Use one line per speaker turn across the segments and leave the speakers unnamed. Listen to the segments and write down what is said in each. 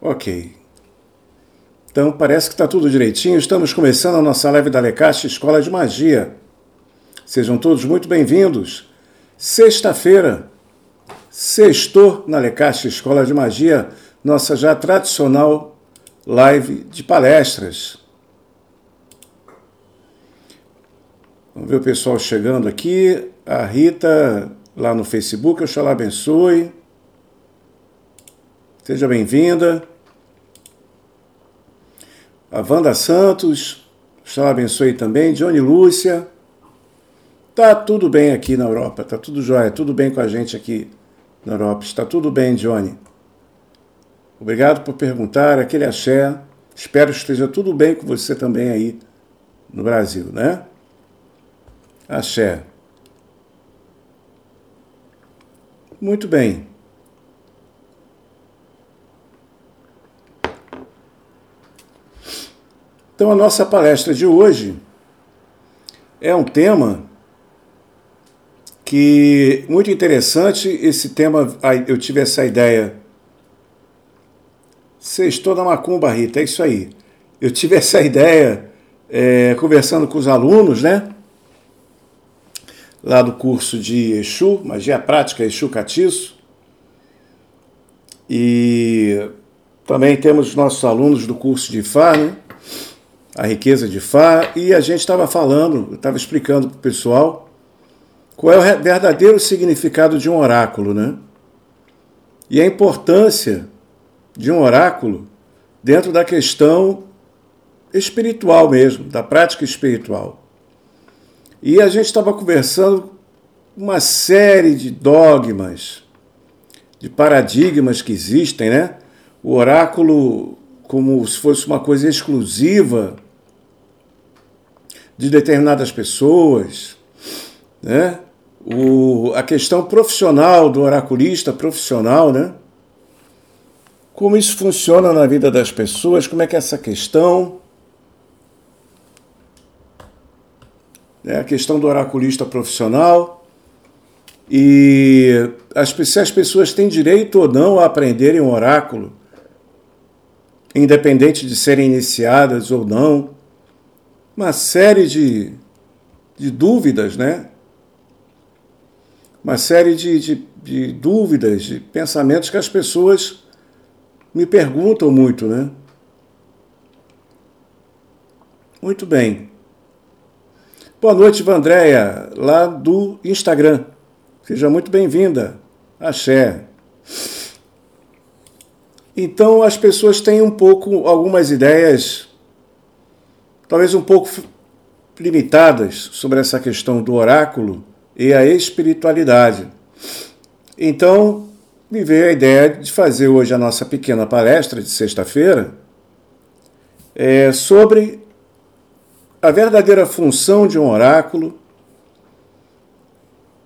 Ok. Então parece que está tudo direitinho. Estamos começando a nossa live da Lecaste Escola de Magia. Sejam todos muito bem-vindos. Sexta-feira, sextou na Lecaste Escola de Magia, nossa já tradicional live de palestras. Vamos ver o pessoal chegando aqui. A Rita lá no Facebook, Oxalá abençoe. Seja bem-vinda. A Wanda Santos, Oxalá abençoe também. Johnny Lúcia. Tá tudo bem aqui na Europa, tá tudo jóia, tudo bem com a gente aqui na Europa. Está tudo bem, Johnny. Obrigado por perguntar, aquele axé. Espero que esteja tudo bem com você também aí no Brasil, né? Axé. Muito bem. Então, a nossa palestra de hoje é um tema que muito interessante. Esse tema, eu tive essa ideia. Sextou na Macumba, Rita, é isso aí. Eu tive essa ideia é, conversando com os alunos, né? Lá do curso de Exu, Magia Prática Exu Catiço. E também temos os nossos alunos do curso de Fá, né? A riqueza de Fá, e a gente estava falando, estava explicando para o pessoal qual é o verdadeiro significado de um oráculo, né? E a importância de um oráculo dentro da questão espiritual mesmo, da prática espiritual. E a gente estava conversando uma série de dogmas, de paradigmas que existem, né? O oráculo como se fosse uma coisa exclusiva de determinadas pessoas, né? O, a questão profissional do oraculista profissional, né? Como isso funciona na vida das pessoas, como é que é essa questão, né? a questão do oraculista profissional e as, se as pessoas têm direito ou não a aprenderem um oráculo, independente de serem iniciadas ou não uma série de, de dúvidas, né? Uma série de, de, de dúvidas, de pensamentos que as pessoas me perguntam muito, né? Muito bem. Boa noite, Vandréia, lá do Instagram. Seja muito bem-vinda. Axé. Então as pessoas têm um pouco, algumas ideias talvez um pouco limitadas sobre essa questão do oráculo e a espiritualidade. Então, me veio a ideia de fazer hoje a nossa pequena palestra de sexta-feira é, sobre a verdadeira função de um oráculo,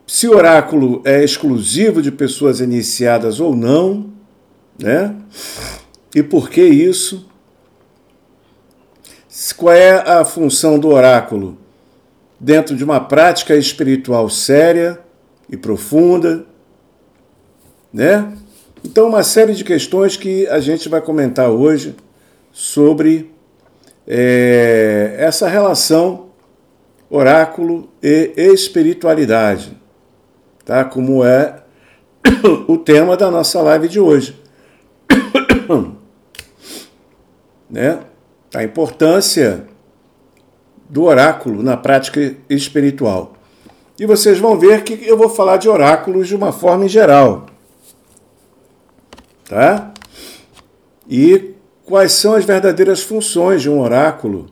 se o oráculo é exclusivo de pessoas iniciadas ou não, né? E por que isso? Qual é a função do oráculo? Dentro de uma prática espiritual séria e profunda, né? Então, uma série de questões que a gente vai comentar hoje sobre é, essa relação oráculo e espiritualidade, tá? Como é o tema da nossa live de hoje, né? A importância do oráculo na prática espiritual. E vocês vão ver que eu vou falar de oráculos de uma forma em geral. Tá? E quais são as verdadeiras funções de um oráculo,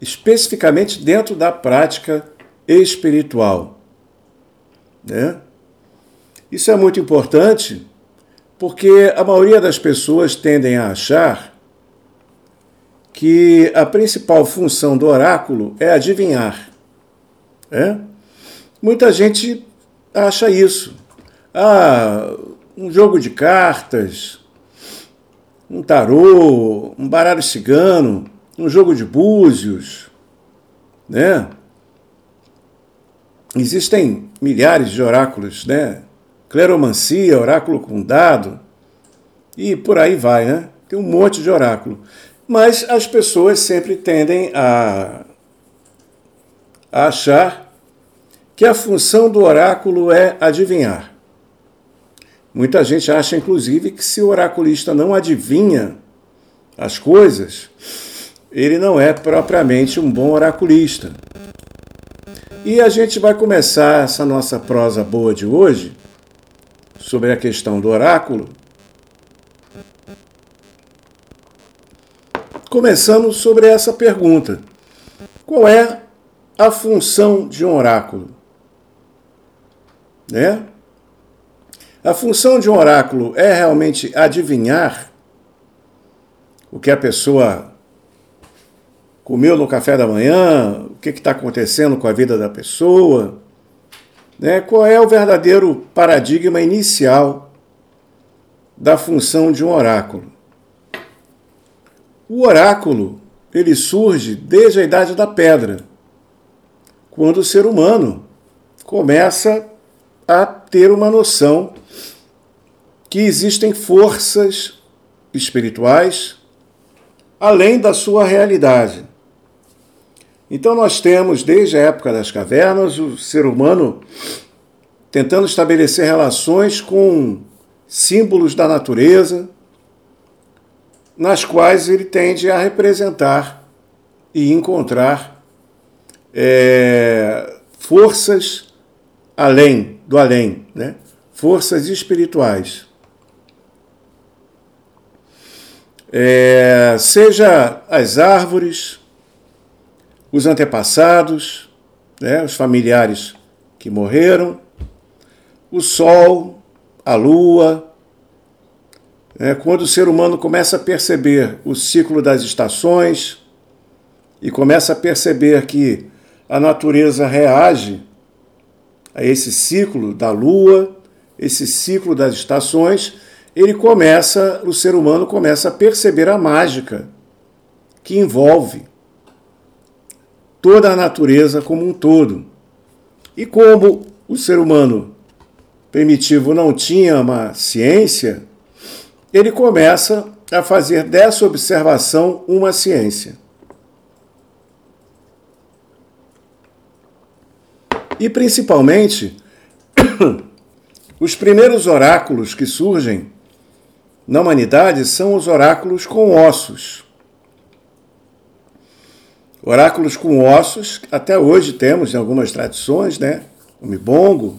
especificamente dentro da prática espiritual. Né? Isso é muito importante porque a maioria das pessoas tendem a achar que a principal função do oráculo é adivinhar. É? Muita gente acha isso. Ah, um jogo de cartas, um tarô, um baralho cigano, um jogo de búzios, né? Existem milhares de oráculos, né? Cleromancia, oráculo com dado, e por aí vai, né? Tem um monte de oráculo. Mas as pessoas sempre tendem a, a achar que a função do oráculo é adivinhar. Muita gente acha, inclusive, que se o oraculista não adivinha as coisas, ele não é propriamente um bom oraculista. E a gente vai começar essa nossa prosa boa de hoje sobre a questão do oráculo começando sobre essa pergunta: qual é a função de um oráculo? Né? A função de um oráculo é realmente adivinhar o que a pessoa comeu no café da manhã, o que está acontecendo com a vida da pessoa, né? qual é o verdadeiro paradigma inicial da função de um oráculo. O oráculo, ele surge desde a idade da pedra, quando o ser humano começa a ter uma noção que existem forças espirituais além da sua realidade. Então nós temos desde a época das cavernas o ser humano tentando estabelecer relações com símbolos da natureza, nas quais ele tende a representar e encontrar é, forças além do além, né? forças espirituais. É, seja as árvores, os antepassados, né, os familiares que morreram, o sol, a lua, é, quando o ser humano começa a perceber o ciclo das estações e começa a perceber que a natureza reage a esse ciclo da lua, esse ciclo das estações, ele começa, o ser humano começa a perceber a mágica que envolve toda a natureza como um todo. E como o ser humano primitivo não tinha uma ciência, ele começa a fazer dessa observação uma ciência. E principalmente, os primeiros oráculos que surgem na humanidade são os oráculos com ossos. Oráculos com ossos, até hoje temos em algumas tradições, né? O Mibongo,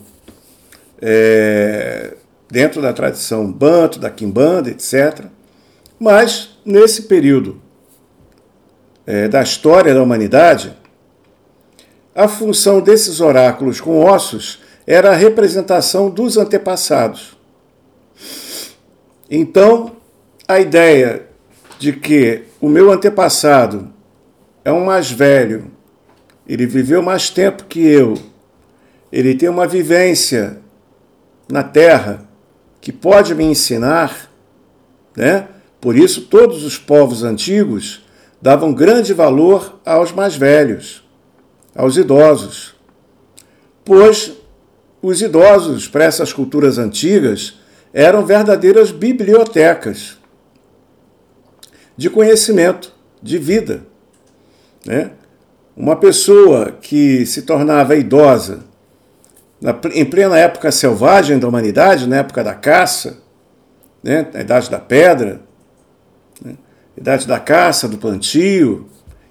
é, dentro da tradição banto, da quimbanda, etc. Mas, nesse período é, da história da humanidade, a função desses oráculos com ossos era a representação dos antepassados. Então, a ideia de que o meu antepassado é um mais velho, ele viveu mais tempo que eu, ele tem uma vivência na Terra que pode me ensinar, né? Por isso, todos os povos antigos davam grande valor aos mais velhos, aos idosos, pois os idosos, para essas culturas antigas, eram verdadeiras bibliotecas de conhecimento, de vida. Né? Uma pessoa que se tornava idosa na, em plena época selvagem da humanidade, na época da caça, né, na idade da pedra, né, idade da caça, do plantio,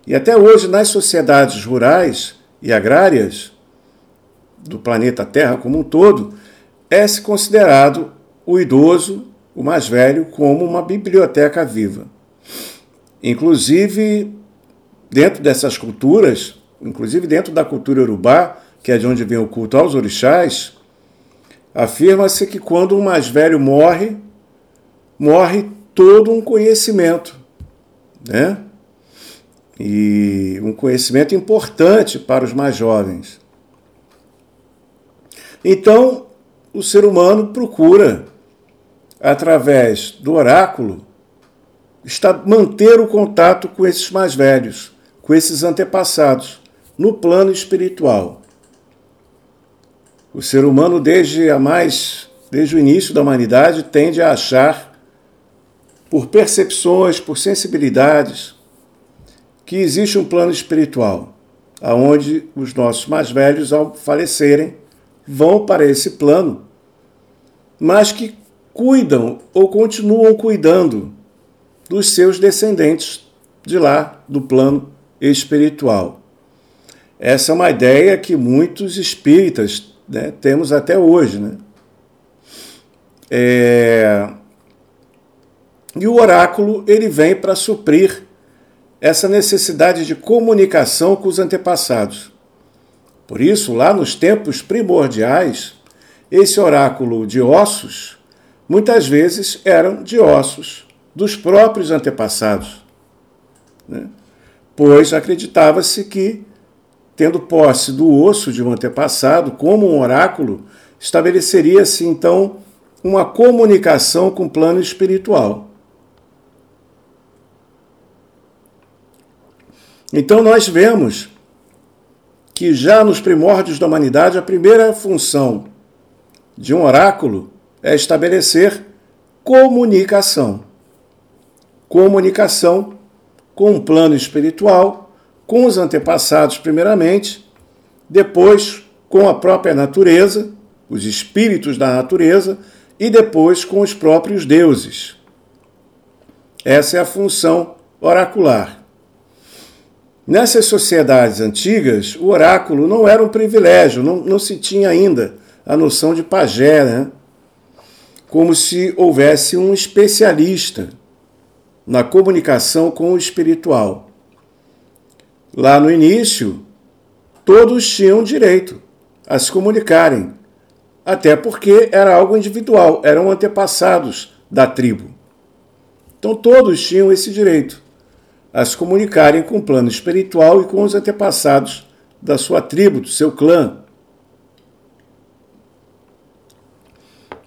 e até hoje nas sociedades rurais e agrárias do planeta Terra como um todo, é-se considerado o idoso, o mais velho, como uma biblioteca viva. Inclusive, dentro dessas culturas, inclusive dentro da cultura urubá, que é de onde vem o culto aos orixás, afirma-se que quando um mais velho morre, morre todo um conhecimento, né? E um conhecimento importante para os mais jovens. Então, o ser humano procura, através do oráculo, manter o contato com esses mais velhos, com esses antepassados, no plano espiritual. O ser humano, desde a mais, desde o início da humanidade, tende a achar por percepções, por sensibilidades, que existe um plano espiritual, aonde os nossos mais velhos, ao falecerem, vão para esse plano, mas que cuidam ou continuam cuidando dos seus descendentes de lá, do plano espiritual. Essa é uma ideia que muitos espíritas né, temos até hoje. Né? É... E o oráculo ele vem para suprir essa necessidade de comunicação com os antepassados. Por isso, lá nos tempos primordiais, esse oráculo de ossos muitas vezes eram de ossos dos próprios antepassados. Né? Pois acreditava-se que, tendo posse do osso de um antepassado como um oráculo, estabeleceria-se então uma comunicação com o plano espiritual. Então nós vemos que já nos primórdios da humanidade a primeira função de um oráculo é estabelecer comunicação. Comunicação com o plano espiritual, com os antepassados, primeiramente, depois com a própria natureza, os espíritos da natureza, e depois com os próprios deuses. Essa é a função oracular. Nessas sociedades antigas, o oráculo não era um privilégio, não, não se tinha ainda a noção de pajé, né? como se houvesse um especialista na comunicação com o espiritual. Lá no início, todos tinham direito a se comunicarem, até porque era algo individual, eram antepassados da tribo. Então todos tinham esse direito a se comunicarem com o plano espiritual e com os antepassados da sua tribo, do seu clã.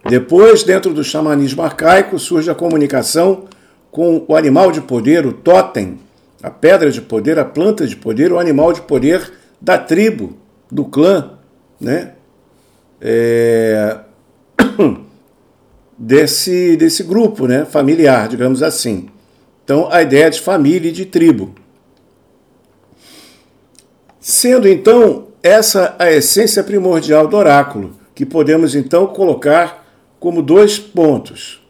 Depois, dentro do xamanismo arcaico, surge a comunicação com o animal de poder, o totem, a pedra de poder, a planta de poder, o animal de poder da tribo, do clã, né? É... desse, desse grupo né? familiar, digamos assim. Então, a ideia de família e de tribo. Sendo então essa a essência primordial do oráculo, que podemos então colocar como dois pontos: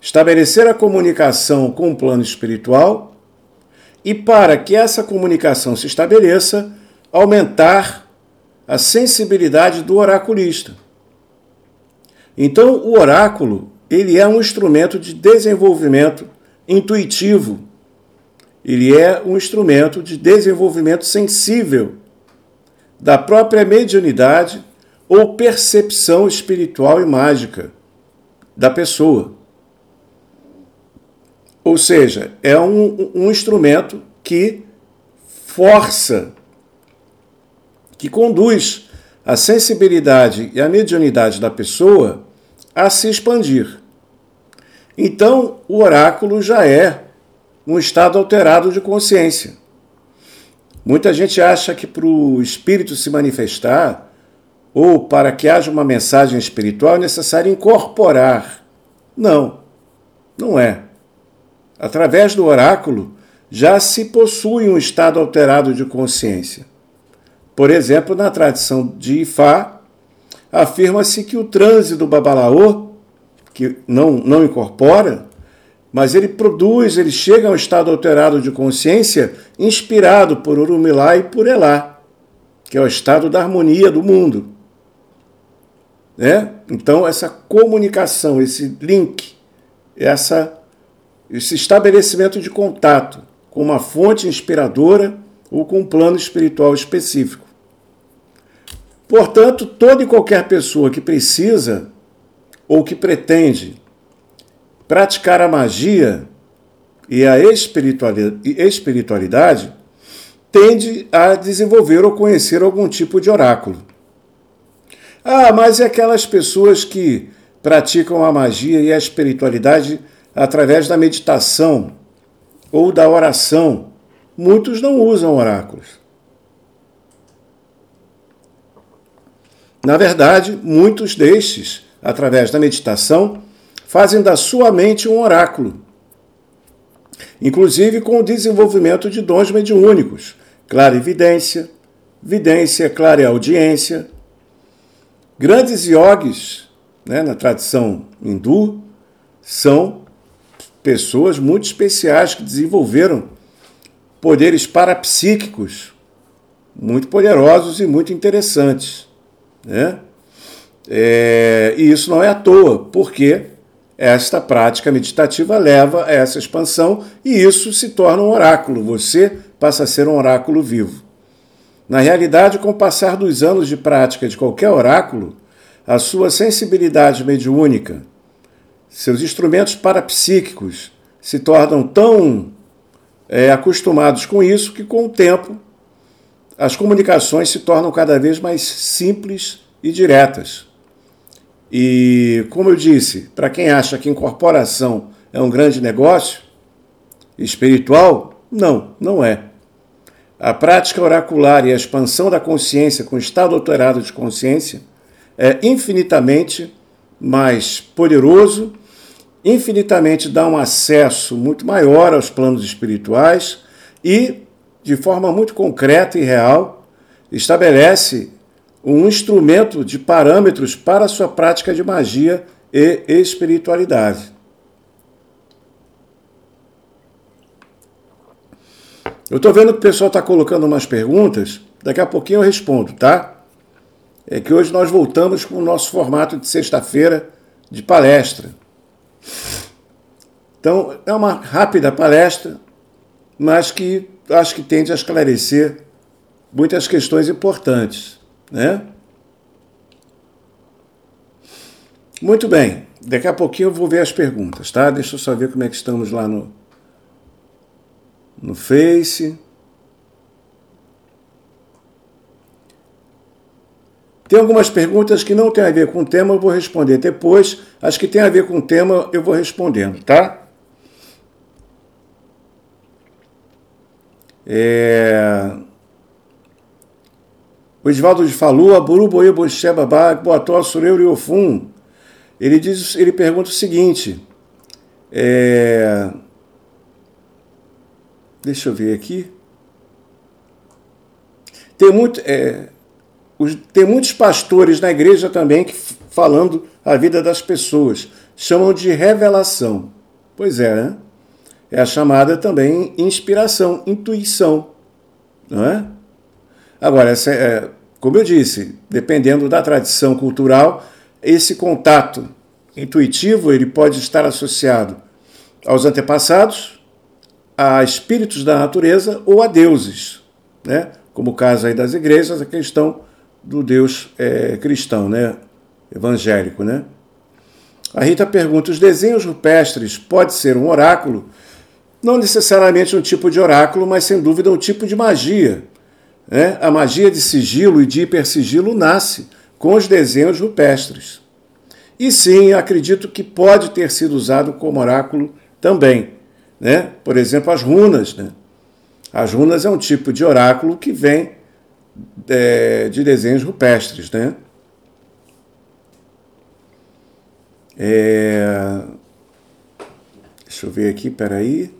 estabelecer a comunicação com o plano espiritual e, para que essa comunicação se estabeleça, aumentar a sensibilidade do oraculista. Então, o oráculo ele é um instrumento de desenvolvimento intuitivo. Ele é um instrumento de desenvolvimento sensível da própria mediunidade ou percepção espiritual e mágica da pessoa. Ou seja, é um, um instrumento que força, que conduz a sensibilidade e a mediunidade da pessoa a se expandir. Então, o oráculo já é um estado alterado de consciência. Muita gente acha que para o espírito se manifestar, ou para que haja uma mensagem espiritual, é necessário incorporar. Não, não é. Através do oráculo, já se possui um estado alterado de consciência. Por exemplo, na tradição de Ifá, afirma-se que o transe do Babalaô, que não, não incorpora, mas ele produz, ele chega a um estado alterado de consciência inspirado por Urumilá e por Elá, que é o estado da harmonia do mundo. Né? Então, essa comunicação, esse link, essa esse estabelecimento de contato com uma fonte inspiradora ou com um plano espiritual específico. Portanto, toda e qualquer pessoa que precisa ou que pretende praticar a magia e a espiritualidade tende a desenvolver ou conhecer algum tipo de oráculo. Ah, mas e aquelas pessoas que praticam a magia e a espiritualidade através da meditação ou da oração. Muitos não usam oráculos. Na verdade, muitos destes, através da meditação, fazem da sua mente um oráculo inclusive com o desenvolvimento de dons mediúnicos, clara evidência, vidência, clara audiência. Grandes yogis, né, na tradição hindu, são pessoas muito especiais que desenvolveram poderes parapsíquicos muito poderosos e muito interessantes. Né? É, e isso não é à toa, porque esta prática meditativa leva a essa expansão e isso se torna um oráculo. Você passa a ser um oráculo vivo. Na realidade, com o passar dos anos de prática de qualquer oráculo, a sua sensibilidade mediúnica, seus instrumentos parapsíquicos se tornam tão é, acostumados com isso que, com o tempo, as comunicações se tornam cada vez mais simples e diretas. E, como eu disse, para quem acha que incorporação é um grande negócio espiritual, não, não é. A prática oracular e a expansão da consciência com estado alterado de consciência é infinitamente mais poderoso, infinitamente dá um acesso muito maior aos planos espirituais e de forma muito concreta e real, estabelece um instrumento de parâmetros para a sua prática de magia e espiritualidade. Eu estou vendo que o pessoal está colocando umas perguntas, daqui a pouquinho eu respondo, tá? É que hoje nós voltamos com o nosso formato de sexta-feira de palestra. Então, é uma rápida palestra, mas que acho que tende a esclarecer muitas questões importantes. Né? Muito bem, daqui a pouquinho eu vou ver as perguntas, tá? Deixa eu só ver como é que estamos lá no, no Face. Tem algumas perguntas que não têm a ver com o tema, eu vou responder depois. As que têm a ver com o tema, eu vou respondendo, tá? É... O Edvaldo falou, Aburu Boê Boixebabá, Boató Sureu Ofum. Ele diz, ele pergunta o seguinte. É... Deixa eu ver aqui. Tem, muito, é, tem muitos pastores na igreja também que falando a vida das pessoas. Chamam de revelação. Pois é, né? é a chamada também inspiração, intuição, não é? Agora, essa é, como eu disse, dependendo da tradição cultural, esse contato intuitivo ele pode estar associado aos antepassados, a espíritos da natureza ou a deuses, né? Como o caso aí das igrejas, a questão do Deus é, cristão, né? Evangélico, né? A Rita pergunta: os desenhos rupestres pode ser um oráculo? Não necessariamente um tipo de oráculo, mas sem dúvida um tipo de magia. Né? A magia de sigilo e de hipersigilo nasce com os desenhos rupestres. E sim, acredito que pode ter sido usado como oráculo também. Né? Por exemplo, as runas. Né? As runas é um tipo de oráculo que vem é, de desenhos rupestres. Né? É... Deixa eu ver aqui, peraí.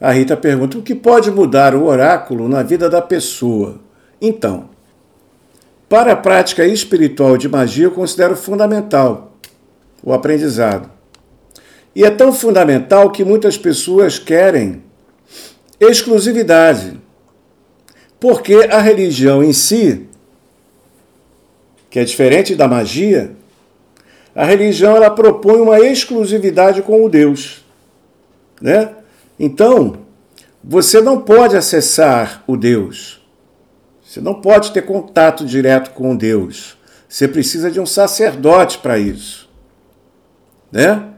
A Rita pergunta: o que pode mudar o oráculo na vida da pessoa? Então, para a prática espiritual de magia, eu considero fundamental o aprendizado. E é tão fundamental que muitas pessoas querem exclusividade. Porque a religião em si, que é diferente da magia, a religião ela propõe uma exclusividade com o Deus, né? Então, você não pode acessar o Deus. Você não pode ter contato direto com Deus. Você precisa de um sacerdote para isso. Né?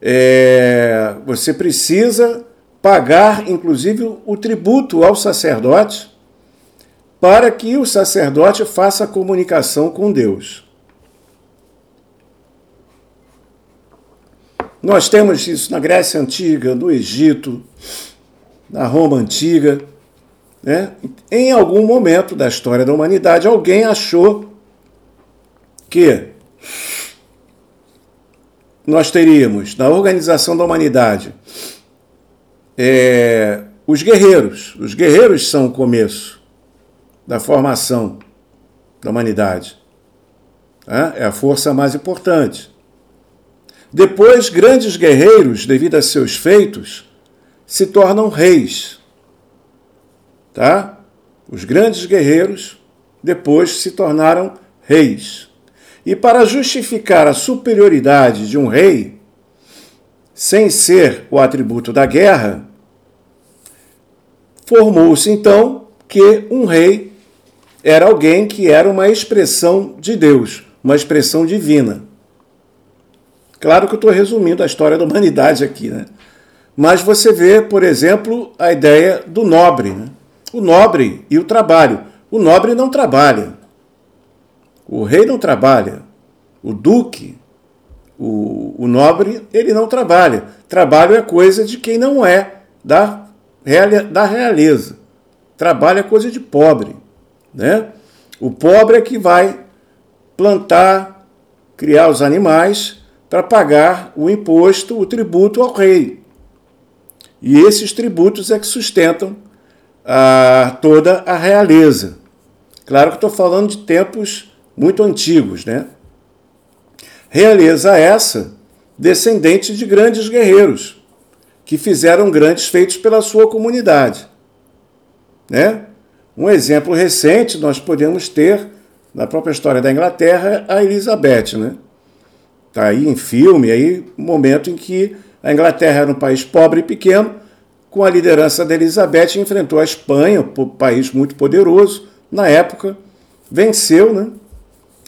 É, você precisa pagar, inclusive, o tributo ao sacerdote para que o sacerdote faça comunicação com Deus. Nós temos isso na Grécia Antiga, no Egito, na Roma Antiga. Né? Em algum momento da história da humanidade, alguém achou que nós teríamos na organização da humanidade é, os guerreiros. Os guerreiros são o começo da formação da humanidade. É a força mais importante. Depois, grandes guerreiros, devido a seus feitos, se tornam reis. Tá? Os grandes guerreiros depois se tornaram reis. E para justificar a superioridade de um rei, sem ser o atributo da guerra, formou-se então que um rei era alguém que era uma expressão de Deus, uma expressão divina. Claro que eu estou resumindo a história da humanidade aqui, né? Mas você vê, por exemplo, a ideia do nobre, né? o nobre e o trabalho. O nobre não trabalha, o rei não trabalha, o duque, o, o nobre, ele não trabalha. Trabalho é coisa de quem não é da, da realeza. Trabalho é coisa de pobre. Né? O pobre é que vai plantar, criar os animais para pagar o imposto, o tributo ao rei. E esses tributos é que sustentam a, toda a realeza. Claro que estou falando de tempos muito antigos, né? Realeza essa descendente de grandes guerreiros que fizeram grandes feitos pela sua comunidade, né? Um exemplo recente nós podemos ter na própria história da Inglaterra a Elizabeth, né? Tá aí em filme aí um momento em que a Inglaterra era um país pobre e pequeno com a liderança da Elizabeth, enfrentou a Espanha, um país muito poderoso na época, venceu né,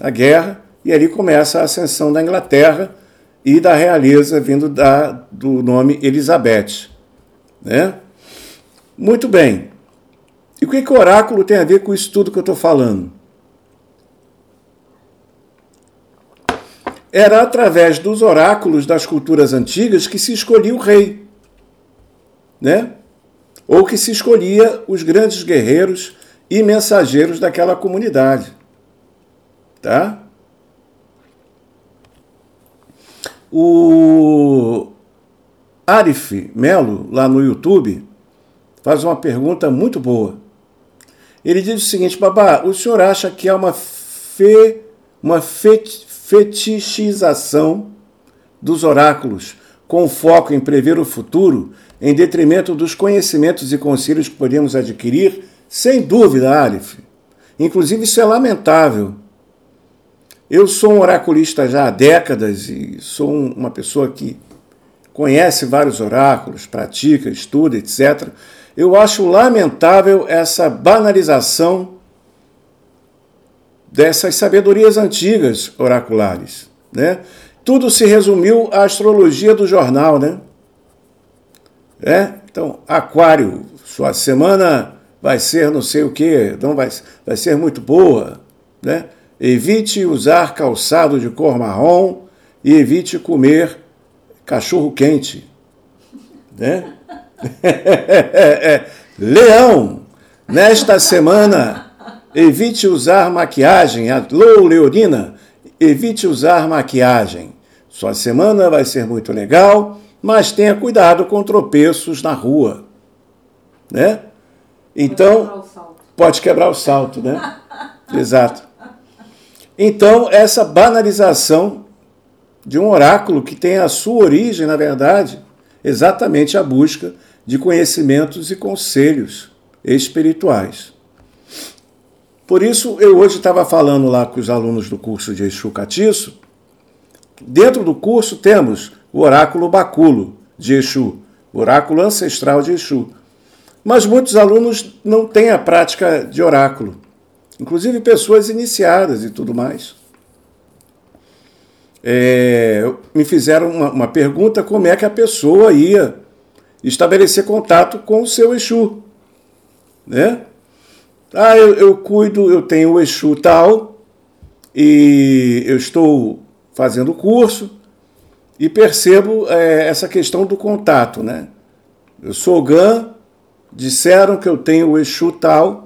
a guerra e ali começa a ascensão da Inglaterra e da realeza vindo da, do nome Elizabeth. Né? Muito bem. E o que, que o oráculo tem a ver com isso tudo que eu estou falando? Era através dos oráculos das culturas antigas que se escolhia o rei né? Ou que se escolhia os grandes guerreiros e mensageiros daquela comunidade. Tá? O Arif Melo, lá no YouTube, faz uma pergunta muito boa. Ele diz o seguinte, babá, o senhor acha que há uma, fe, uma fetichização dos oráculos com foco em prever o futuro em detrimento dos conhecimentos e conselhos que podemos adquirir, sem dúvida, Aleph. Inclusive, isso é lamentável. Eu sou um oraculista já há décadas e sou uma pessoa que conhece vários oráculos, pratica, estuda, etc. Eu acho lamentável essa banalização dessas sabedorias antigas oraculares. Né? Tudo se resumiu à astrologia do jornal, né? É? Então, Aquário, sua semana vai ser não sei o que, não vai, vai ser muito boa. Né? Evite usar calçado de cor marrom e evite comer cachorro quente. Né? Leão, nesta semana, evite usar maquiagem. Alô, Leonina, evite usar maquiagem. Sua semana vai ser muito legal mas tenha cuidado com tropeços na rua, né? Então, pode quebrar o salto, né? Exato. Então, essa banalização de um oráculo que tem a sua origem, na verdade, exatamente a busca de conhecimentos e conselhos espirituais. Por isso, eu hoje estava falando lá com os alunos do curso de Exu Catiço. Dentro do curso temos o oráculo Baculo de Exu, oráculo ancestral de Exu. Mas muitos alunos não têm a prática de oráculo, inclusive pessoas iniciadas e tudo mais. É, me fizeram uma, uma pergunta como é que a pessoa ia estabelecer contato com o seu Exu. Né? Ah, eu, eu cuido, eu tenho o Exu tal, e eu estou fazendo o curso, e percebo é, essa questão do contato, né? Eu sou GAN, disseram que eu tenho o Exu tal,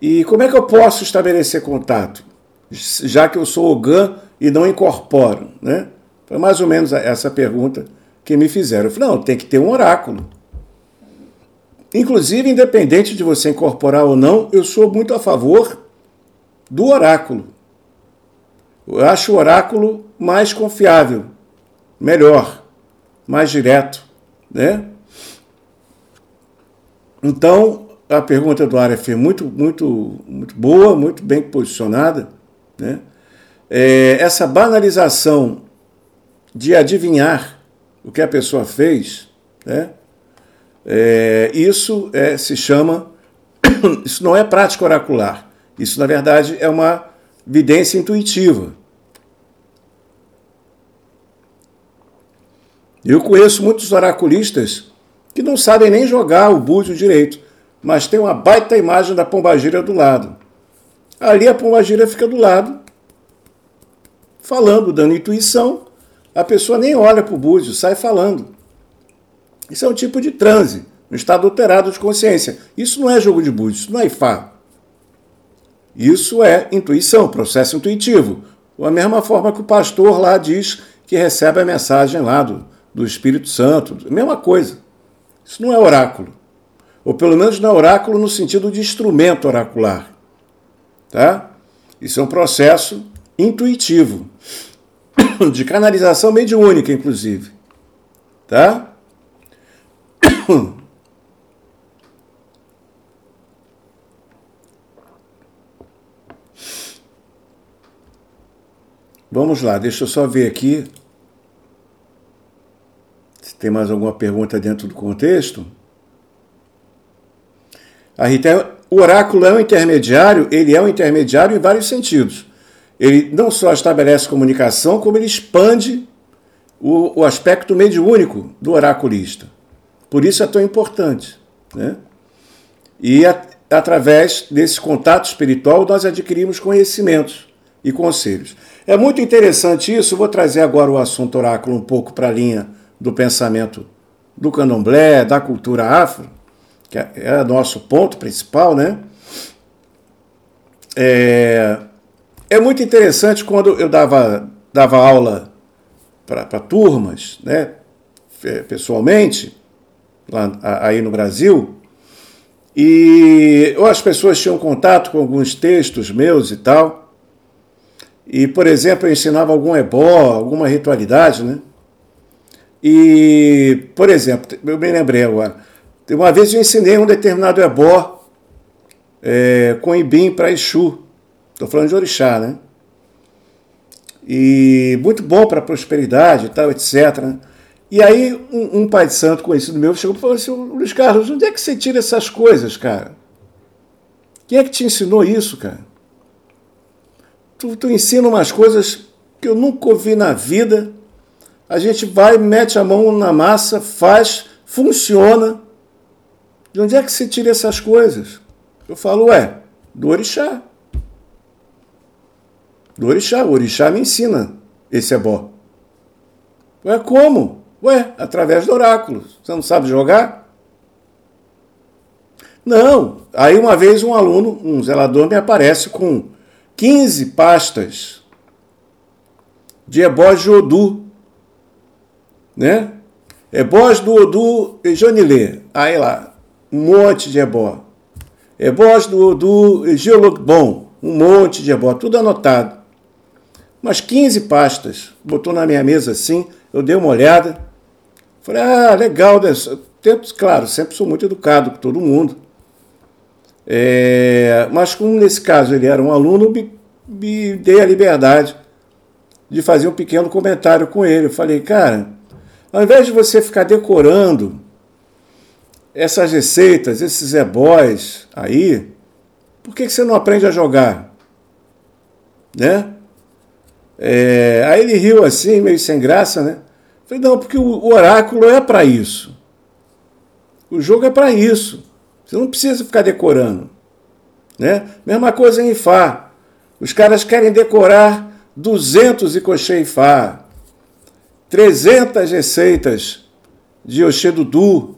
e como é que eu posso estabelecer contato? Já que eu sou o GAN e não incorporo, né? Foi mais ou menos essa pergunta que me fizeram. Eu falei, não, tem que ter um oráculo. Inclusive, independente de você incorporar ou não, eu sou muito a favor do oráculo. Eu acho o oráculo mais confiável, melhor, mais direto, né? Então, a pergunta do Aref é muito, muito, muito boa, muito bem posicionada, né? É, essa banalização de adivinhar o que a pessoa fez, né? É, isso é, se chama, isso não é prática oracular. Isso, na verdade, é uma vidência intuitiva. Eu conheço muitos oraculistas que não sabem nem jogar o búzio direito, mas tem uma baita imagem da pombagira do lado. Ali a pombagira fica do lado, falando, dando intuição, a pessoa nem olha para o búzio, sai falando. Isso é um tipo de transe, um estado alterado de consciência. Isso não é jogo de búzio, isso não é Ifá. Isso é intuição, processo intuitivo. Da mesma forma que o pastor lá diz que recebe a mensagem lá do, do Espírito Santo, mesma coisa. Isso não é oráculo. Ou pelo menos não é oráculo no sentido de instrumento oracular. Tá? Isso é um processo intuitivo, de canalização mediúnica, inclusive. Tá? Vamos lá, deixa eu só ver aqui se tem mais alguma pergunta dentro do contexto. A Rita, o oráculo é um intermediário, ele é um intermediário em vários sentidos. Ele não só estabelece comunicação, como ele expande o, o aspecto mediúnico do oraculista. Por isso é tão importante. Né? E a, através desse contato espiritual nós adquirimos conhecimentos e conselhos. É muito interessante isso. Vou trazer agora o assunto oráculo um pouco para a linha do pensamento do candomblé, da cultura afro, que é, é nosso ponto principal, né? É, é muito interessante quando eu dava, dava aula para turmas, né, pessoalmente, lá, aí no Brasil, e ou as pessoas tinham contato com alguns textos meus e tal, e, por exemplo, eu ensinava algum ebó, alguma ritualidade, né? E, por exemplo, eu me lembrei agora, uma vez eu ensinei um determinado ebó é, com ibim para Exu. Estou falando de orixá, né? E muito bom para prosperidade e tal, etc. Né? E aí um, um, pai de santo conhecido meu chegou e falou assim, Luiz Carlos, onde é que você tira essas coisas, cara? Quem é que te ensinou isso, cara? Tu, tu ensina umas coisas que eu nunca ouvi na vida. A gente vai, mete a mão na massa, faz, funciona. De onde é que se tira essas coisas? Eu falo, ué, do orixá. Do orixá. O orixá me ensina esse ebó. Ué, como? Ué, através do oráculo. Você não sabe jogar? Não. Aí uma vez um aluno, um zelador, me aparece com 15 pastas de ebós de Odu, né? Ebós do Odu Jonilê. Aí lá, um monte de ebó. Ebós do e Geologbon, um monte de ebó, tudo anotado. Umas 15 pastas. Botou na minha mesa assim, eu dei uma olhada. Falei, ah, legal. Né? Tento, claro, sempre sou muito educado com todo mundo. É, mas como nesse caso ele era um aluno, me, me dei a liberdade de fazer um pequeno comentário com ele. Eu falei, cara, ao invés de você ficar decorando essas receitas, esses ebóis aí, por que, que você não aprende a jogar? Né? É, aí ele riu assim, meio sem graça, né? falei, não, porque o oráculo é para isso. O jogo é para isso. Você não precisa ficar decorando. Né? Mesma coisa em Fá. Os caras querem decorar 200 Ikoshê Fá, 300 receitas de Oxedudu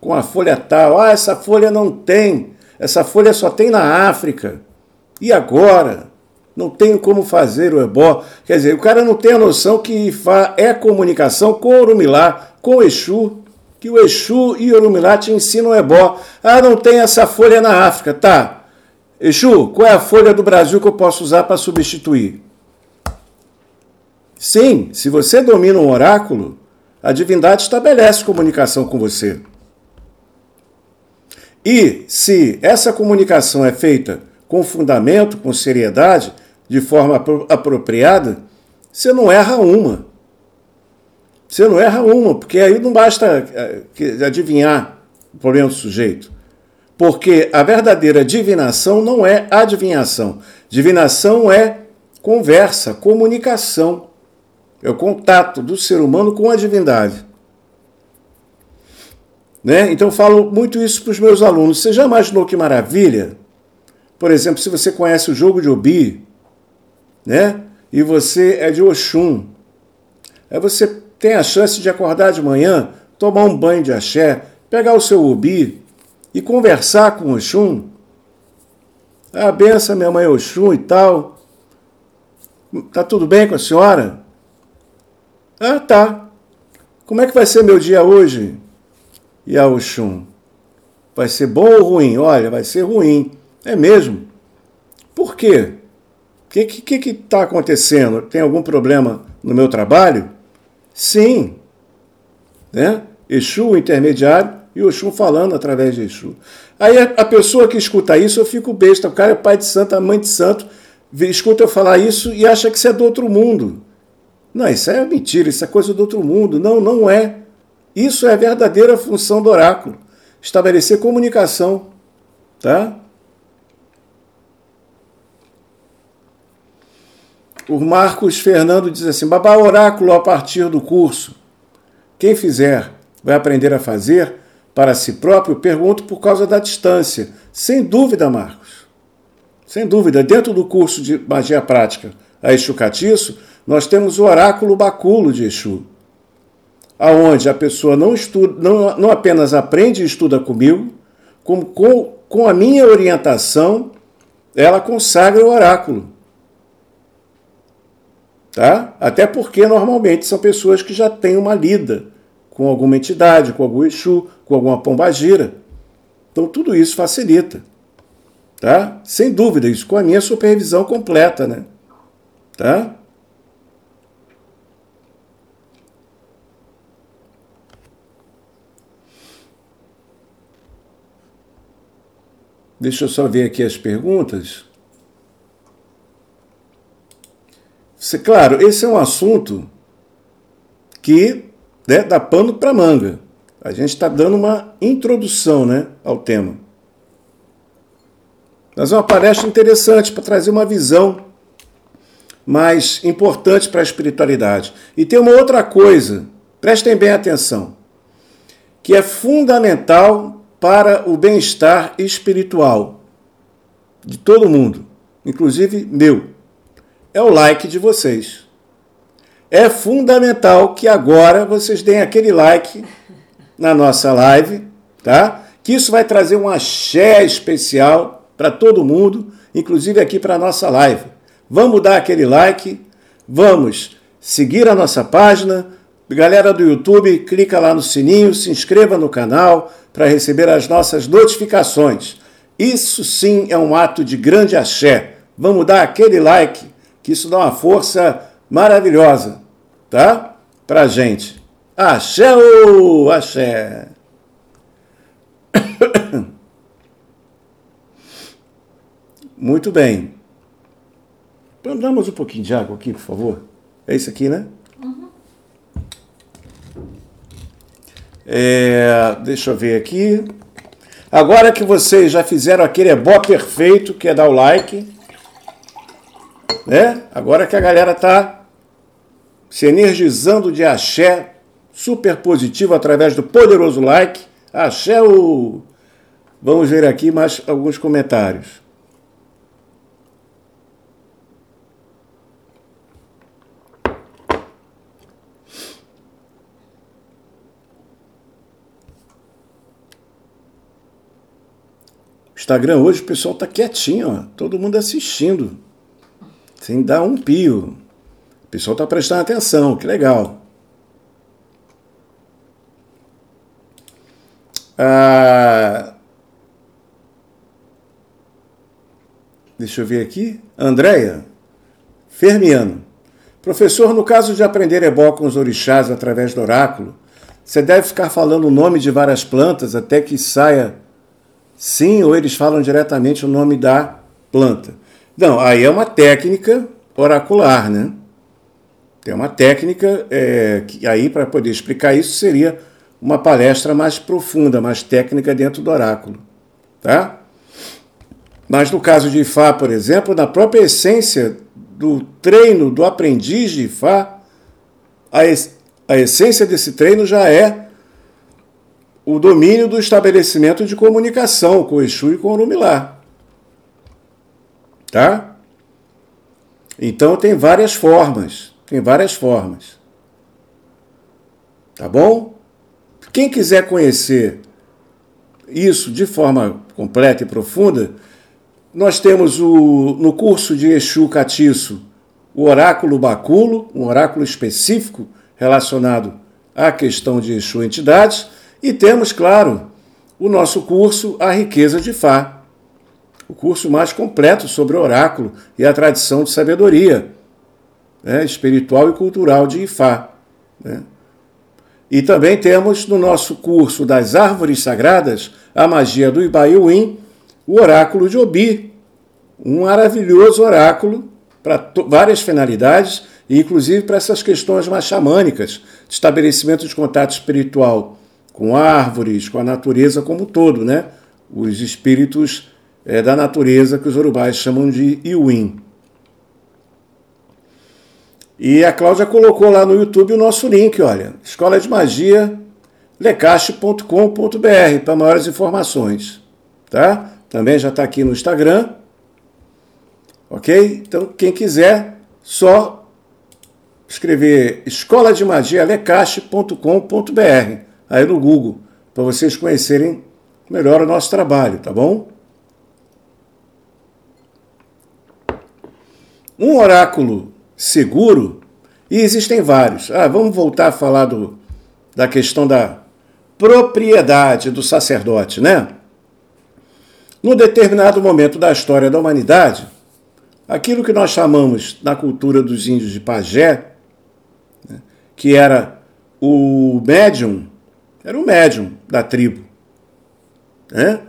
com a folha tal. Ah, essa folha não tem. Essa folha só tem na África. E agora? não tenho como fazer o ebó. Quer dizer, o cara não tem a noção que Ifá é comunicação com Orumilá, com Exu, que o Exu e Orumilá te ensinam o ebó. Ah, não tem essa folha na África. Tá. Exu, qual é a folha do Brasil que eu posso usar para substituir? Sim, se você domina um oráculo, a divindade estabelece comunicação com você. E se essa comunicação é feita com fundamento, com seriedade, de forma apropriada, você não erra uma. Você não erra uma, porque aí não basta eh, adivinhar o problema do sujeito. Porque a verdadeira divinação não é adivinhação. Divinação é conversa, comunicação. É o contato do ser humano com a divindade. Né? Então eu falo muito isso para os meus alunos. Você já imaginou que maravilha? Por exemplo, se você conhece o jogo de Obi, né? E você é de Oxum, aí você tem a chance de acordar de manhã, tomar um banho de axé, pegar o seu Obi e conversar com Oxum. Ah, benção, minha mãe Oxum e tal. Tá tudo bem com a senhora? Ah, tá. Como é que vai ser meu dia hoje? E a Oxum? Vai ser bom ou ruim? Olha, vai ser ruim. É mesmo? Por quê? O que está que, que tá acontecendo? Tem algum problema no meu trabalho? Sim. Né? Exu, intermediário, e o Exu falando através de Exu. Aí a, pessoa que escuta isso, eu fico besta. O cara é pai de santo, a mãe de santo, escuta eu falar isso e acha que isso é do outro mundo. Não, isso é mentira, isso é coisa do outro mundo. Não, não é. Isso é a verdadeira função do oráculo. Estabelecer comunicação. Tá? O Marcos Fernando diz assim: Babá oráculo a partir do curso. Quem fizer vai aprender a fazer para si próprio? Pergunto por causa da distância. Sem dúvida, Marcos. Sem dúvida. Dentro do curso de magia prática a Exu Catiço, nós temos o oráculo baculo de Exu, aonde a pessoa não, estuda, não, não apenas aprende e estuda comigo, como com, com a minha orientação, ela consagra o oráculo. Tá? Até porque normalmente são pessoas que já têm uma lida com alguma entidade, com algum Exu, com alguma pombagira. Então tudo isso facilita. Tá? Sem dúvida, isso com a minha supervisão completa, né? Tá? Deixa eu só ver aqui as perguntas. Claro, esse é um assunto que né, dá pano para manga. A gente está dando uma introdução né, ao tema. Mas é uma palestra interessante para trazer uma visão mais importante para a espiritualidade. E tem uma outra coisa, prestem bem atenção, que é fundamental para o bem-estar espiritual de todo mundo, inclusive meu é o like de vocês. É fundamental que agora vocês deem aquele like na nossa live, tá? Que isso vai trazer um axé especial para todo mundo, inclusive aqui para a nossa live. Vamos dar aquele like, vamos seguir a nossa página. Galera do YouTube, clica lá no sininho, se inscreva no canal para receber as nossas notificações. Isso sim é um ato de grande axé. Vamos dar aquele like que isso dá uma força maravilhosa, tá? Pra gente. Axé, ô, axé. Muito bem. Damos um pouquinho de água aqui, por favor. É isso aqui, né? É, deixa eu ver aqui. Agora que vocês já fizeram aquele ebó perfeito, que é dar o like, né? Agora que a galera tá se energizando de axé super positivo através do poderoso like. Axé o Vamos ver aqui mais alguns comentários. Instagram hoje o pessoal tá quietinho, ó, todo mundo assistindo. sem dar um pio. O pessoal está prestando atenção, que legal. Ah, deixa eu ver aqui. Andréia Fermiano. Professor, no caso de aprender ebó com os orixás através do oráculo, você deve ficar falando o nome de várias plantas até que saia sim, ou eles falam diretamente o nome da planta. Não, aí é uma técnica oracular, né? Tem uma técnica é, que aí para poder explicar isso seria uma palestra mais profunda, mais técnica dentro do oráculo, tá? Mas no caso de Ifá, por exemplo, na própria essência do treino do aprendiz de Ifá, a, a essência desse treino já é o domínio do estabelecimento de comunicação com o Exu e com o Orumilá. Tá? Então tem várias formas, tem várias formas. Tá bom? Quem quiser conhecer isso de forma completa e profunda, nós temos o, no curso de Exu Catiço o oráculo baculo, um oráculo específico relacionado à questão de Exu entidades, e temos, claro, o nosso curso A Riqueza de Fá, o curso mais completo sobre oráculo e a tradição de sabedoria né, espiritual e cultural de Ifá. Né? E também temos no nosso curso das árvores sagradas a magia do Ibaiuim, o oráculo de Obi, um maravilhoso oráculo para várias finalidades, inclusive para essas questões mais xamânicas, de estabelecimento de contato espiritual com árvores, com a natureza como um todo, né? Os espíritos é, da natureza que os urubais chamam de Iwin. E a Cláudia colocou lá no YouTube o nosso link, olha, Escola de Magia lecache.com.br para maiores informações, tá? Também já está aqui no Instagram, ok? Então, quem quiser, só escrever escola de magia lecache.com.br aí no Google, para vocês conhecerem melhor o nosso trabalho, tá bom? Um oráculo seguro, e existem vários. Ah, vamos voltar a falar do, da questão da propriedade do sacerdote, né? Num determinado momento da história da humanidade, aquilo que nós chamamos na cultura dos índios de pajé, né, que era o médium, era o médium da tribo. Né?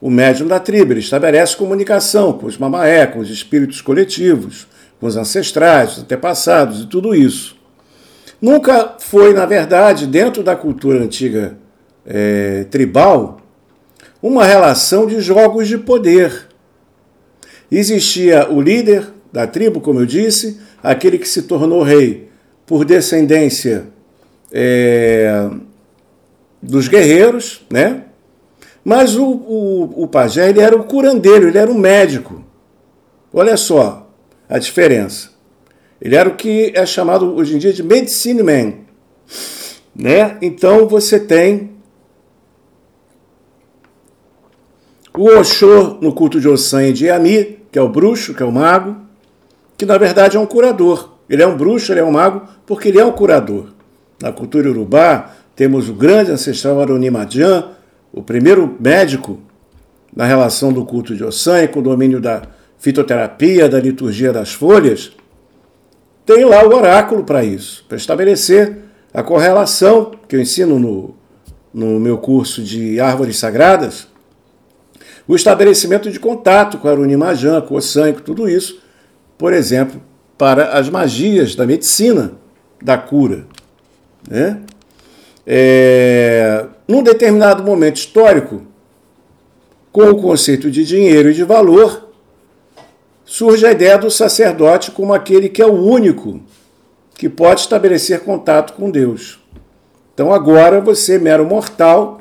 O médium da tribo, ele estabelece comunicação com os mamaé, com os espíritos coletivos, com os ancestrais, os antepassados e tudo isso. Nunca foi, na verdade, dentro da cultura antiga é, tribal, uma relação de jogos de poder. Existia o líder da tribo, como eu disse, aquele que se tornou rei por descendência é, dos guerreiros, né? Mas o, o, o pajé ele era o curandeiro, ele era o médico. Olha só a diferença. Ele era o que é chamado hoje em dia de medicine man. Né? Então você tem O Oxô, no culto de Ossan e de Yami, que é o bruxo, que é o mago, que na verdade é um curador. Ele é um bruxo, ele é um mago, porque ele é um curador. Na cultura urubá, temos o grande ancestral Aronimadjan, o primeiro médico na relação do culto de Ossan com o domínio da fitoterapia, da liturgia das folhas. Tem lá o oráculo para isso, para estabelecer a correlação que eu ensino no, no meu curso de árvores sagradas o estabelecimento de contato com a Arunimajan, com o sangue, tudo isso, por exemplo, para as magias da medicina, da cura. Né? É, num determinado momento histórico, com o conceito de dinheiro e de valor, surge a ideia do sacerdote como aquele que é o único que pode estabelecer contato com Deus. Então agora você, mero mortal,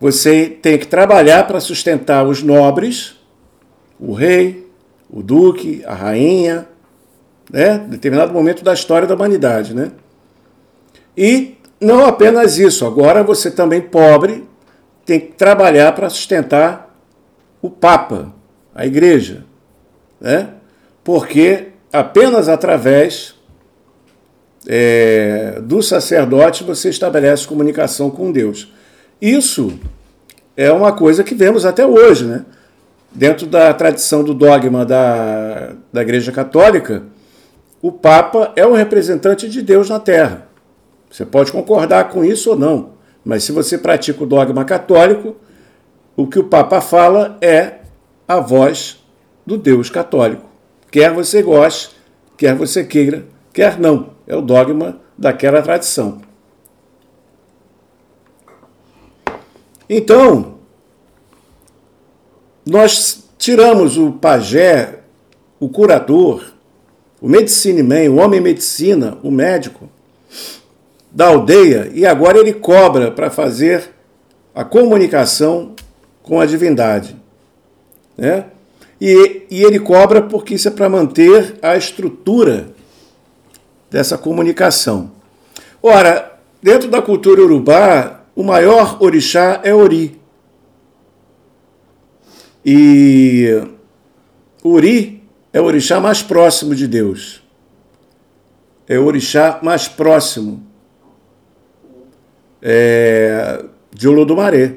você tem que trabalhar para sustentar os nobres, o rei, o duque, a rainha, né? determinado momento da história da humanidade. Né? E não apenas isso, agora você também, pobre, tem que trabalhar para sustentar o Papa, a igreja. Né? Porque apenas através é, do sacerdote você estabelece comunicação com Deus. Isso é uma coisa que vemos até hoje, né? Dentro da tradição do dogma da, da Igreja Católica, o Papa é o representante de Deus na Terra. Você pode concordar com isso ou não, mas se você pratica o dogma católico, o que o Papa fala é a voz do Deus católico. Quer você goste, quer você queira, quer não. É o dogma daquela tradição. Então, nós tiramos o pajé, o curador, o medicine man, o homem medicina, o médico, da aldeia e agora ele cobra para fazer a comunicação com a divindade. Né? E, e ele cobra porque isso é para manter a estrutura dessa comunicação. Ora, dentro da cultura urubá, o maior orixá é Ori. E Ori é o orixá mais próximo de Deus. É o orixá mais próximo é, de Olodumaré.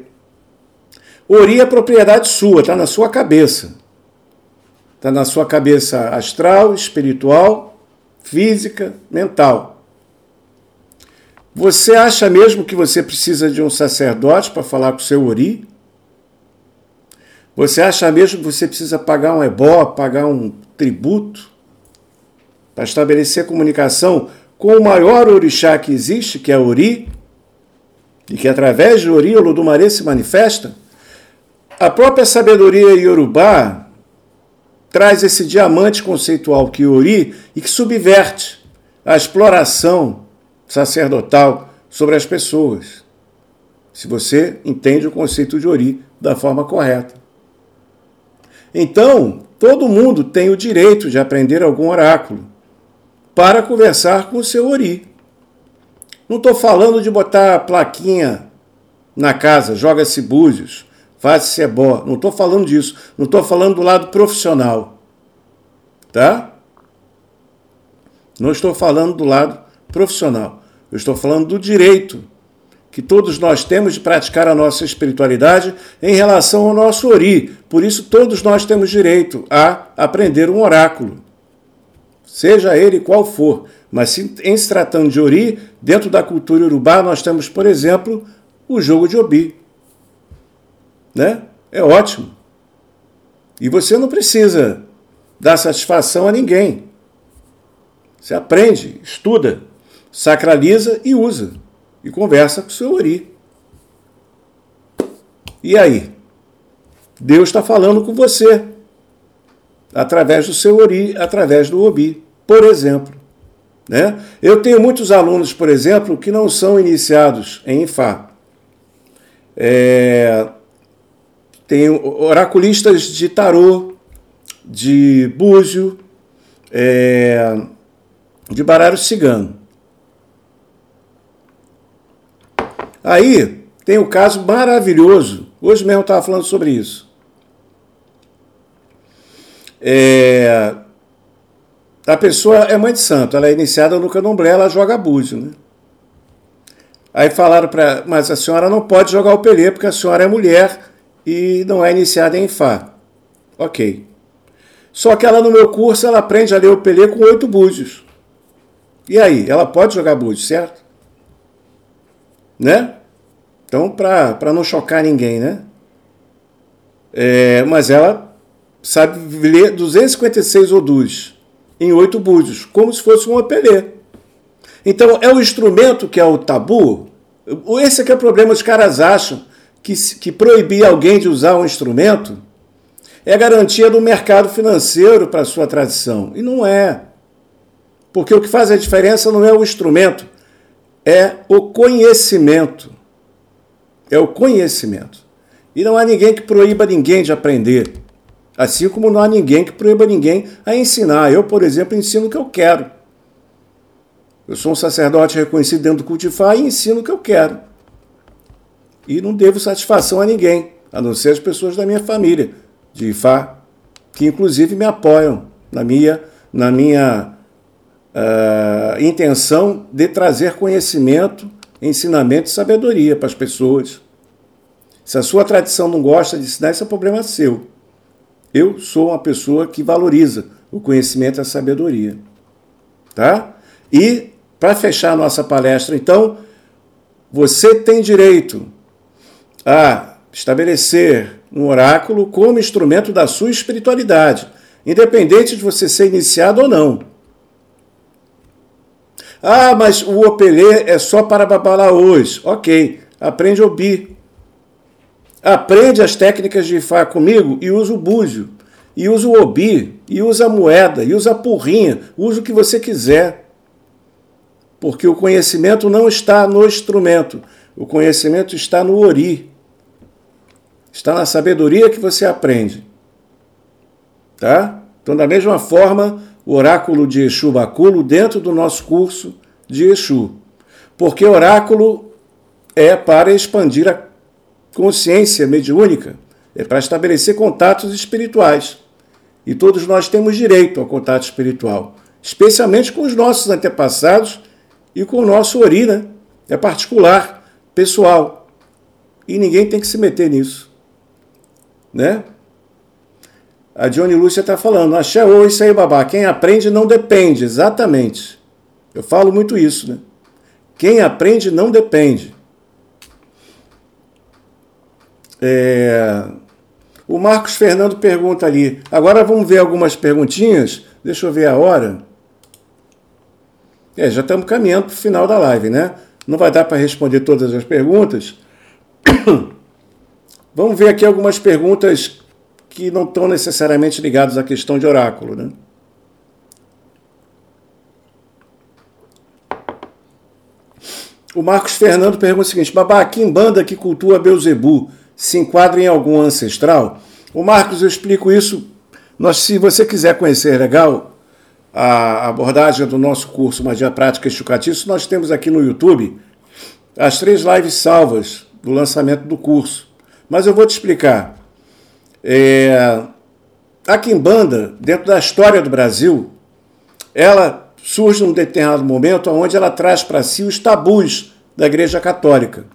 Ori é propriedade sua, está na sua cabeça. Está na sua cabeça astral, espiritual, física, mental. Você acha mesmo que você precisa de um sacerdote para falar com o seu Ori? Você acha mesmo que você precisa pagar um ebó, pagar um tributo para estabelecer comunicação com o maior orixá que existe, que é Ori, e que através de Ori o Ludumaré se manifesta? A própria sabedoria iorubá traz esse diamante conceitual que Ori e que subverte a exploração sacerdotal sobre as pessoas. Se você entende o conceito de Ori da forma correta. Então, todo mundo tem o direito de aprender algum oráculo para conversar com o seu Ori. Não estou falando de botar plaquinha na casa, joga-se búzios, faz-se ebó. Não estou falando disso. Não estou falando do lado profissional. Tá? Não estou falando do lado profissional. Eu estou falando do direito que todos nós temos de praticar a nossa espiritualidade em relação ao nosso ori. Por isso, todos nós temos direito a aprender um oráculo, seja ele qual for. Mas em se tratando de ori, dentro da cultura urubá, nós temos, por exemplo, o jogo de obi. Né? É ótimo. E você não precisa dar satisfação a ninguém. Você aprende, estuda, sacraliza e usa e conversa com o seu Ori. E aí? Deus está falando com você através do seu Ori, através do Obi, por exemplo. Né? Eu tenho muitos alunos, por exemplo, que não são iniciados em Ifá. É, tenho oraculistas de tarô, de búzio, é, de baralho cigano. Aí tem um caso maravilhoso. Hoje mesmo eu estava falando sobre isso. É, a pessoa é mãe de santo, ela é iniciada no candomblé, ela joga búzio, né? Aí falaram para mas a senhora não pode jogar o pelê porque a senhora é mulher e não é iniciada em Fá. Ok. Só que ela no meu curso ela aprende a ler o pelê com oito búzios. E aí, ela pode jogar búzio, certo? Né? Então, para não chocar ninguém, né? É, mas ela sabe ler 256 odus em oito búzios, como se fosse um apelê. Então, é o instrumento que é o tabu. Esse é que é o problema, os caras acham que, que proibir alguém de usar um instrumento é garantia do mercado financeiro para sua tradição. E não é. Porque o que faz a diferença não é o instrumento, é o conhecimento. É o conhecimento. E não há ninguém que proíba ninguém de aprender. Assim como não há ninguém que proíba ninguém a ensinar. Eu, por exemplo, ensino o que eu quero. Eu sou um sacerdote reconhecido dentro do cultivar e ensino o que eu quero. E não devo satisfação a ninguém, a não ser as pessoas da minha família, de Ifá, que inclusive me apoiam na minha, na minha uh, intenção de trazer conhecimento, ensinamento e sabedoria para as pessoas. Se a sua tradição não gosta de ensinar, esse é problema seu. Eu sou uma pessoa que valoriza o conhecimento e a sabedoria. Tá? E, para fechar a nossa palestra, então, você tem direito a estabelecer um oráculo como instrumento da sua espiritualidade, independente de você ser iniciado ou não. Ah, mas o opelê é só para babalaôs. Ok, aprende obi. Aprende as técnicas de Ifá comigo e usa o búzio, e usa o obi, e usa a moeda, e usa a porrinha, usa o que você quiser. Porque o conhecimento não está no instrumento, o conhecimento está no ori. Está na sabedoria que você aprende. Tá? Então, da mesma forma, o oráculo de Exu Baculo dentro do nosso curso de Exu. Porque oráculo é para expandir a consciência mediúnica, é para estabelecer contatos espirituais. E todos nós temos direito ao contato espiritual, especialmente com os nossos antepassados e com o nosso Ori, né? É particular, pessoal. E ninguém tem que se meter nisso. Né? A Johnny Lúcia está falando, axé ou isso aí, babá. Quem aprende não depende, exatamente. Eu falo muito isso, né? Quem aprende não depende. É... O Marcos Fernando pergunta ali. Agora vamos ver algumas perguntinhas. Deixa eu ver a hora. É, já estamos caminhando para o final da live, né? Não vai dar para responder todas as perguntas. Vamos ver aqui algumas perguntas que não estão necessariamente ligados à questão de oráculo. Né? O Marcos Fernando pergunta o seguinte: Babá, que banda que cultua Beuzebu se enquadra em algum ancestral? O Marcos, eu explico isso. Nós, se você quiser conhecer legal a abordagem do nosso curso Magia Prática e Chucatiço, nós temos aqui no YouTube as três lives salvas do lançamento do curso. Mas eu vou te explicar. É, a Quimbanda, dentro da história do Brasil, ela surge num determinado momento onde ela traz para si os tabus da Igreja Católica.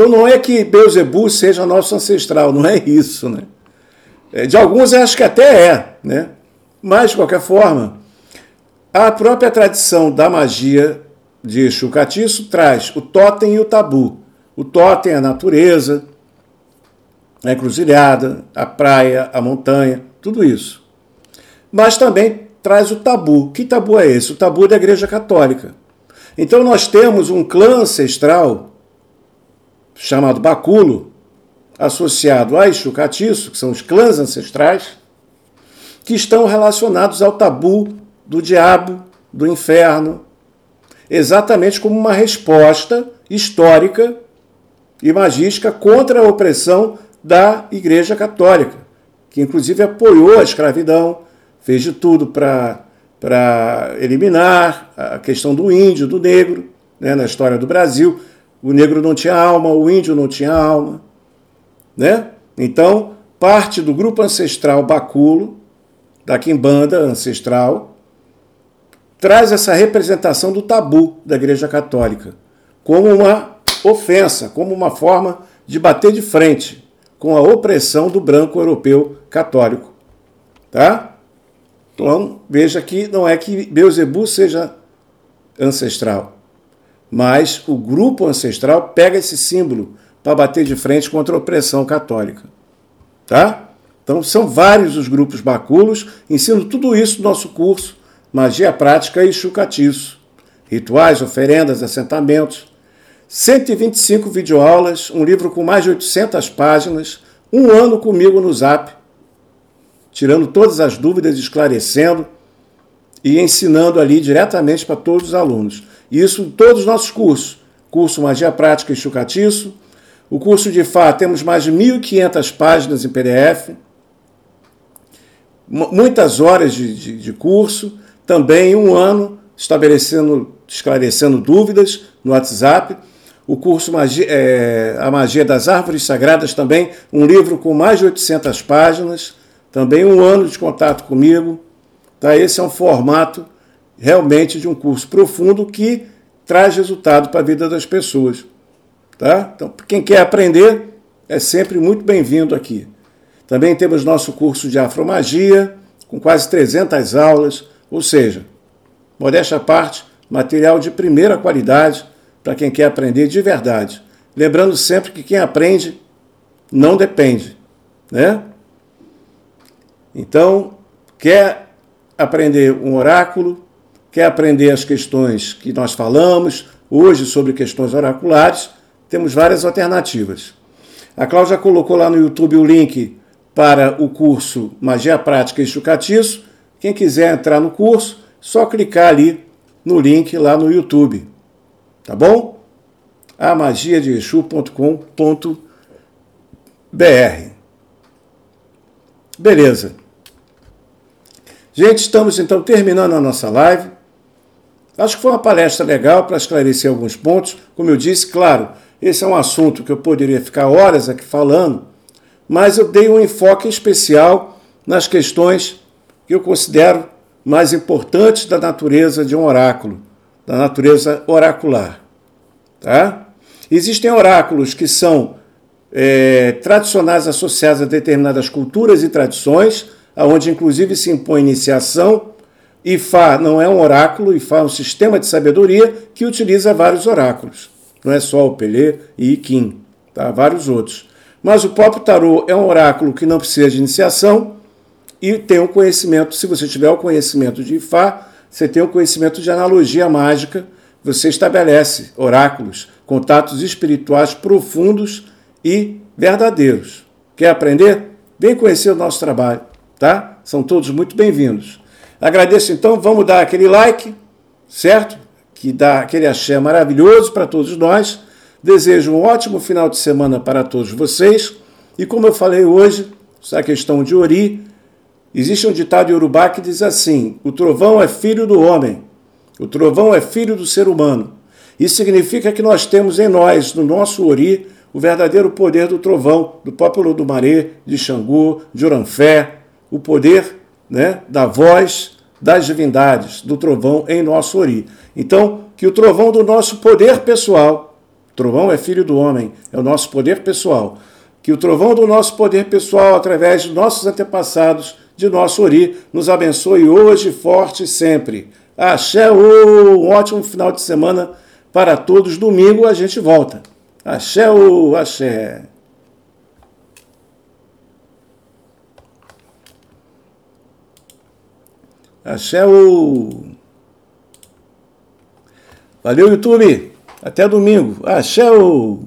Então não é que Beuzebu seja nosso ancestral, não é isso, né? É, de alguns acho que até é, né? Mas, de qualquer forma, a própria tradição da magia de Exu traz o totem e o tabu. O totem é a natureza, a encruzilhada, a praia, a montanha, tudo isso. Mas também traz o tabu. Que tabu é esse? O tabu da Igreja Católica. Então nós temos um clã ancestral chamado Baculo, associado a Ixucatiço, que são os clãs ancestrais, que estão relacionados ao tabu do diabo, do inferno, exatamente como uma resposta histórica e magística contra a opressão da Igreja Católica, que inclusive apoiou a escravidão, fez de tudo para eliminar a questão do índio, do negro, né, na história do Brasil. O negro não tinha alma, o índio não tinha alma. Né? Então, parte do grupo ancestral Baculo, da Quimbanda ancestral, traz essa representação do tabu da Igreja Católica como uma ofensa, como uma forma de bater de frente com a opressão do branco europeu católico. Tá? Então, veja que não é que Beuzebu seja ancestral, mas o grupo ancestral pega esse símbolo para bater de frente contra a opressão católica. Tá? Então, são vários os grupos baculos, ensino tudo isso no nosso curso Magia Prática e Chucatiço. Rituais, oferendas, assentamentos, 125 videoaulas, um livro com mais de 800 páginas, um ano comigo no Zap, tirando todas as dúvidas, esclarecendo e ensinando ali diretamente para todos os alunos. Isso em todos os nossos cursos. Curso Magia Prática e Chucatiço. O curso de Fá temos mais de 1.500 páginas em PDF. Muitas horas de, de, de curso. Também um ano estabelecendo, esclarecendo dúvidas no WhatsApp o curso Magia, é, A Magia das Árvores Sagradas também, um livro com mais de 800 páginas, também um ano de contato comigo, Tá? Esse é um formato realmente de um curso profundo que traz resultado para a vida das pessoas. Tá? Então, quem quer aprender é sempre muito bem-vindo aqui. Também temos nosso curso de afromagia, com quase 300 aulas, ou seja, modéstia à parte, material de primeira qualidade para quem quer aprender de verdade. Lembrando sempre que quem aprende não depende, né? Então, quer aprender um oráculo, quer aprender as questões que nós falamos hoje sobre questões oraculares, temos várias alternativas. A Cláudia colocou lá no YouTube o link para o curso Magia Prática e Chucatiço. Quem quiser entrar no curso, só clicar ali no link lá no YouTube. Tá bom? a magia de Exu.com.br. Beleza. Gente, estamos então terminando a nossa live. Acho que foi uma palestra legal para esclarecer alguns pontos. Como eu disse, claro, esse é um assunto que eu poderia ficar horas aqui falando, mas eu dei um enfoque especial nas questões que eu considero mais importantes da natureza de um oráculo, da natureza oracular. Tá? Existem oráculos que são é, tradicionais associados a determinadas culturas e tradições, onde inclusive se impõe iniciação. Ifá não é um oráculo, Ifá é um sistema de sabedoria que utiliza vários oráculos. Não é só o Pelé e Iquim, tá? vários outros. Mas o próprio tarô é um oráculo que não precisa de iniciação e tem um conhecimento, se você tiver o conhecimento de Ifá, você tem o conhecimento de analogia mágica, você estabelece oráculos contatos espirituais profundos e verdadeiros. Quer aprender? Vem conhecer o nosso trabalho, tá? São todos muito bem-vindos. Agradeço então, vamos dar aquele like, certo? Que dá aquele axé maravilhoso para todos nós. Desejo um ótimo final de semana para todos vocês. E como eu falei hoje, essa questão de Ori, existe um ditado Urubá que diz assim: o trovão é filho do homem, o trovão é filho do ser humano. Isso significa que nós temos em nós, no nosso Ori, o verdadeiro poder do trovão, do próprio Lumaré, de Xangô, de Oranfé, o poder né, da voz das divindades, do trovão em nosso Ori. Então, que o trovão do nosso poder pessoal, trovão é filho do homem, é o nosso poder pessoal, que o trovão do nosso poder pessoal, através de nossos antepassados, de nosso Ori, nos abençoe hoje, forte e sempre. Axé, um ótimo final de semana para todos. Domingo a gente volta. Axé, axé. Axé, o. Valeu, YouTube. Até domingo. Axé, o.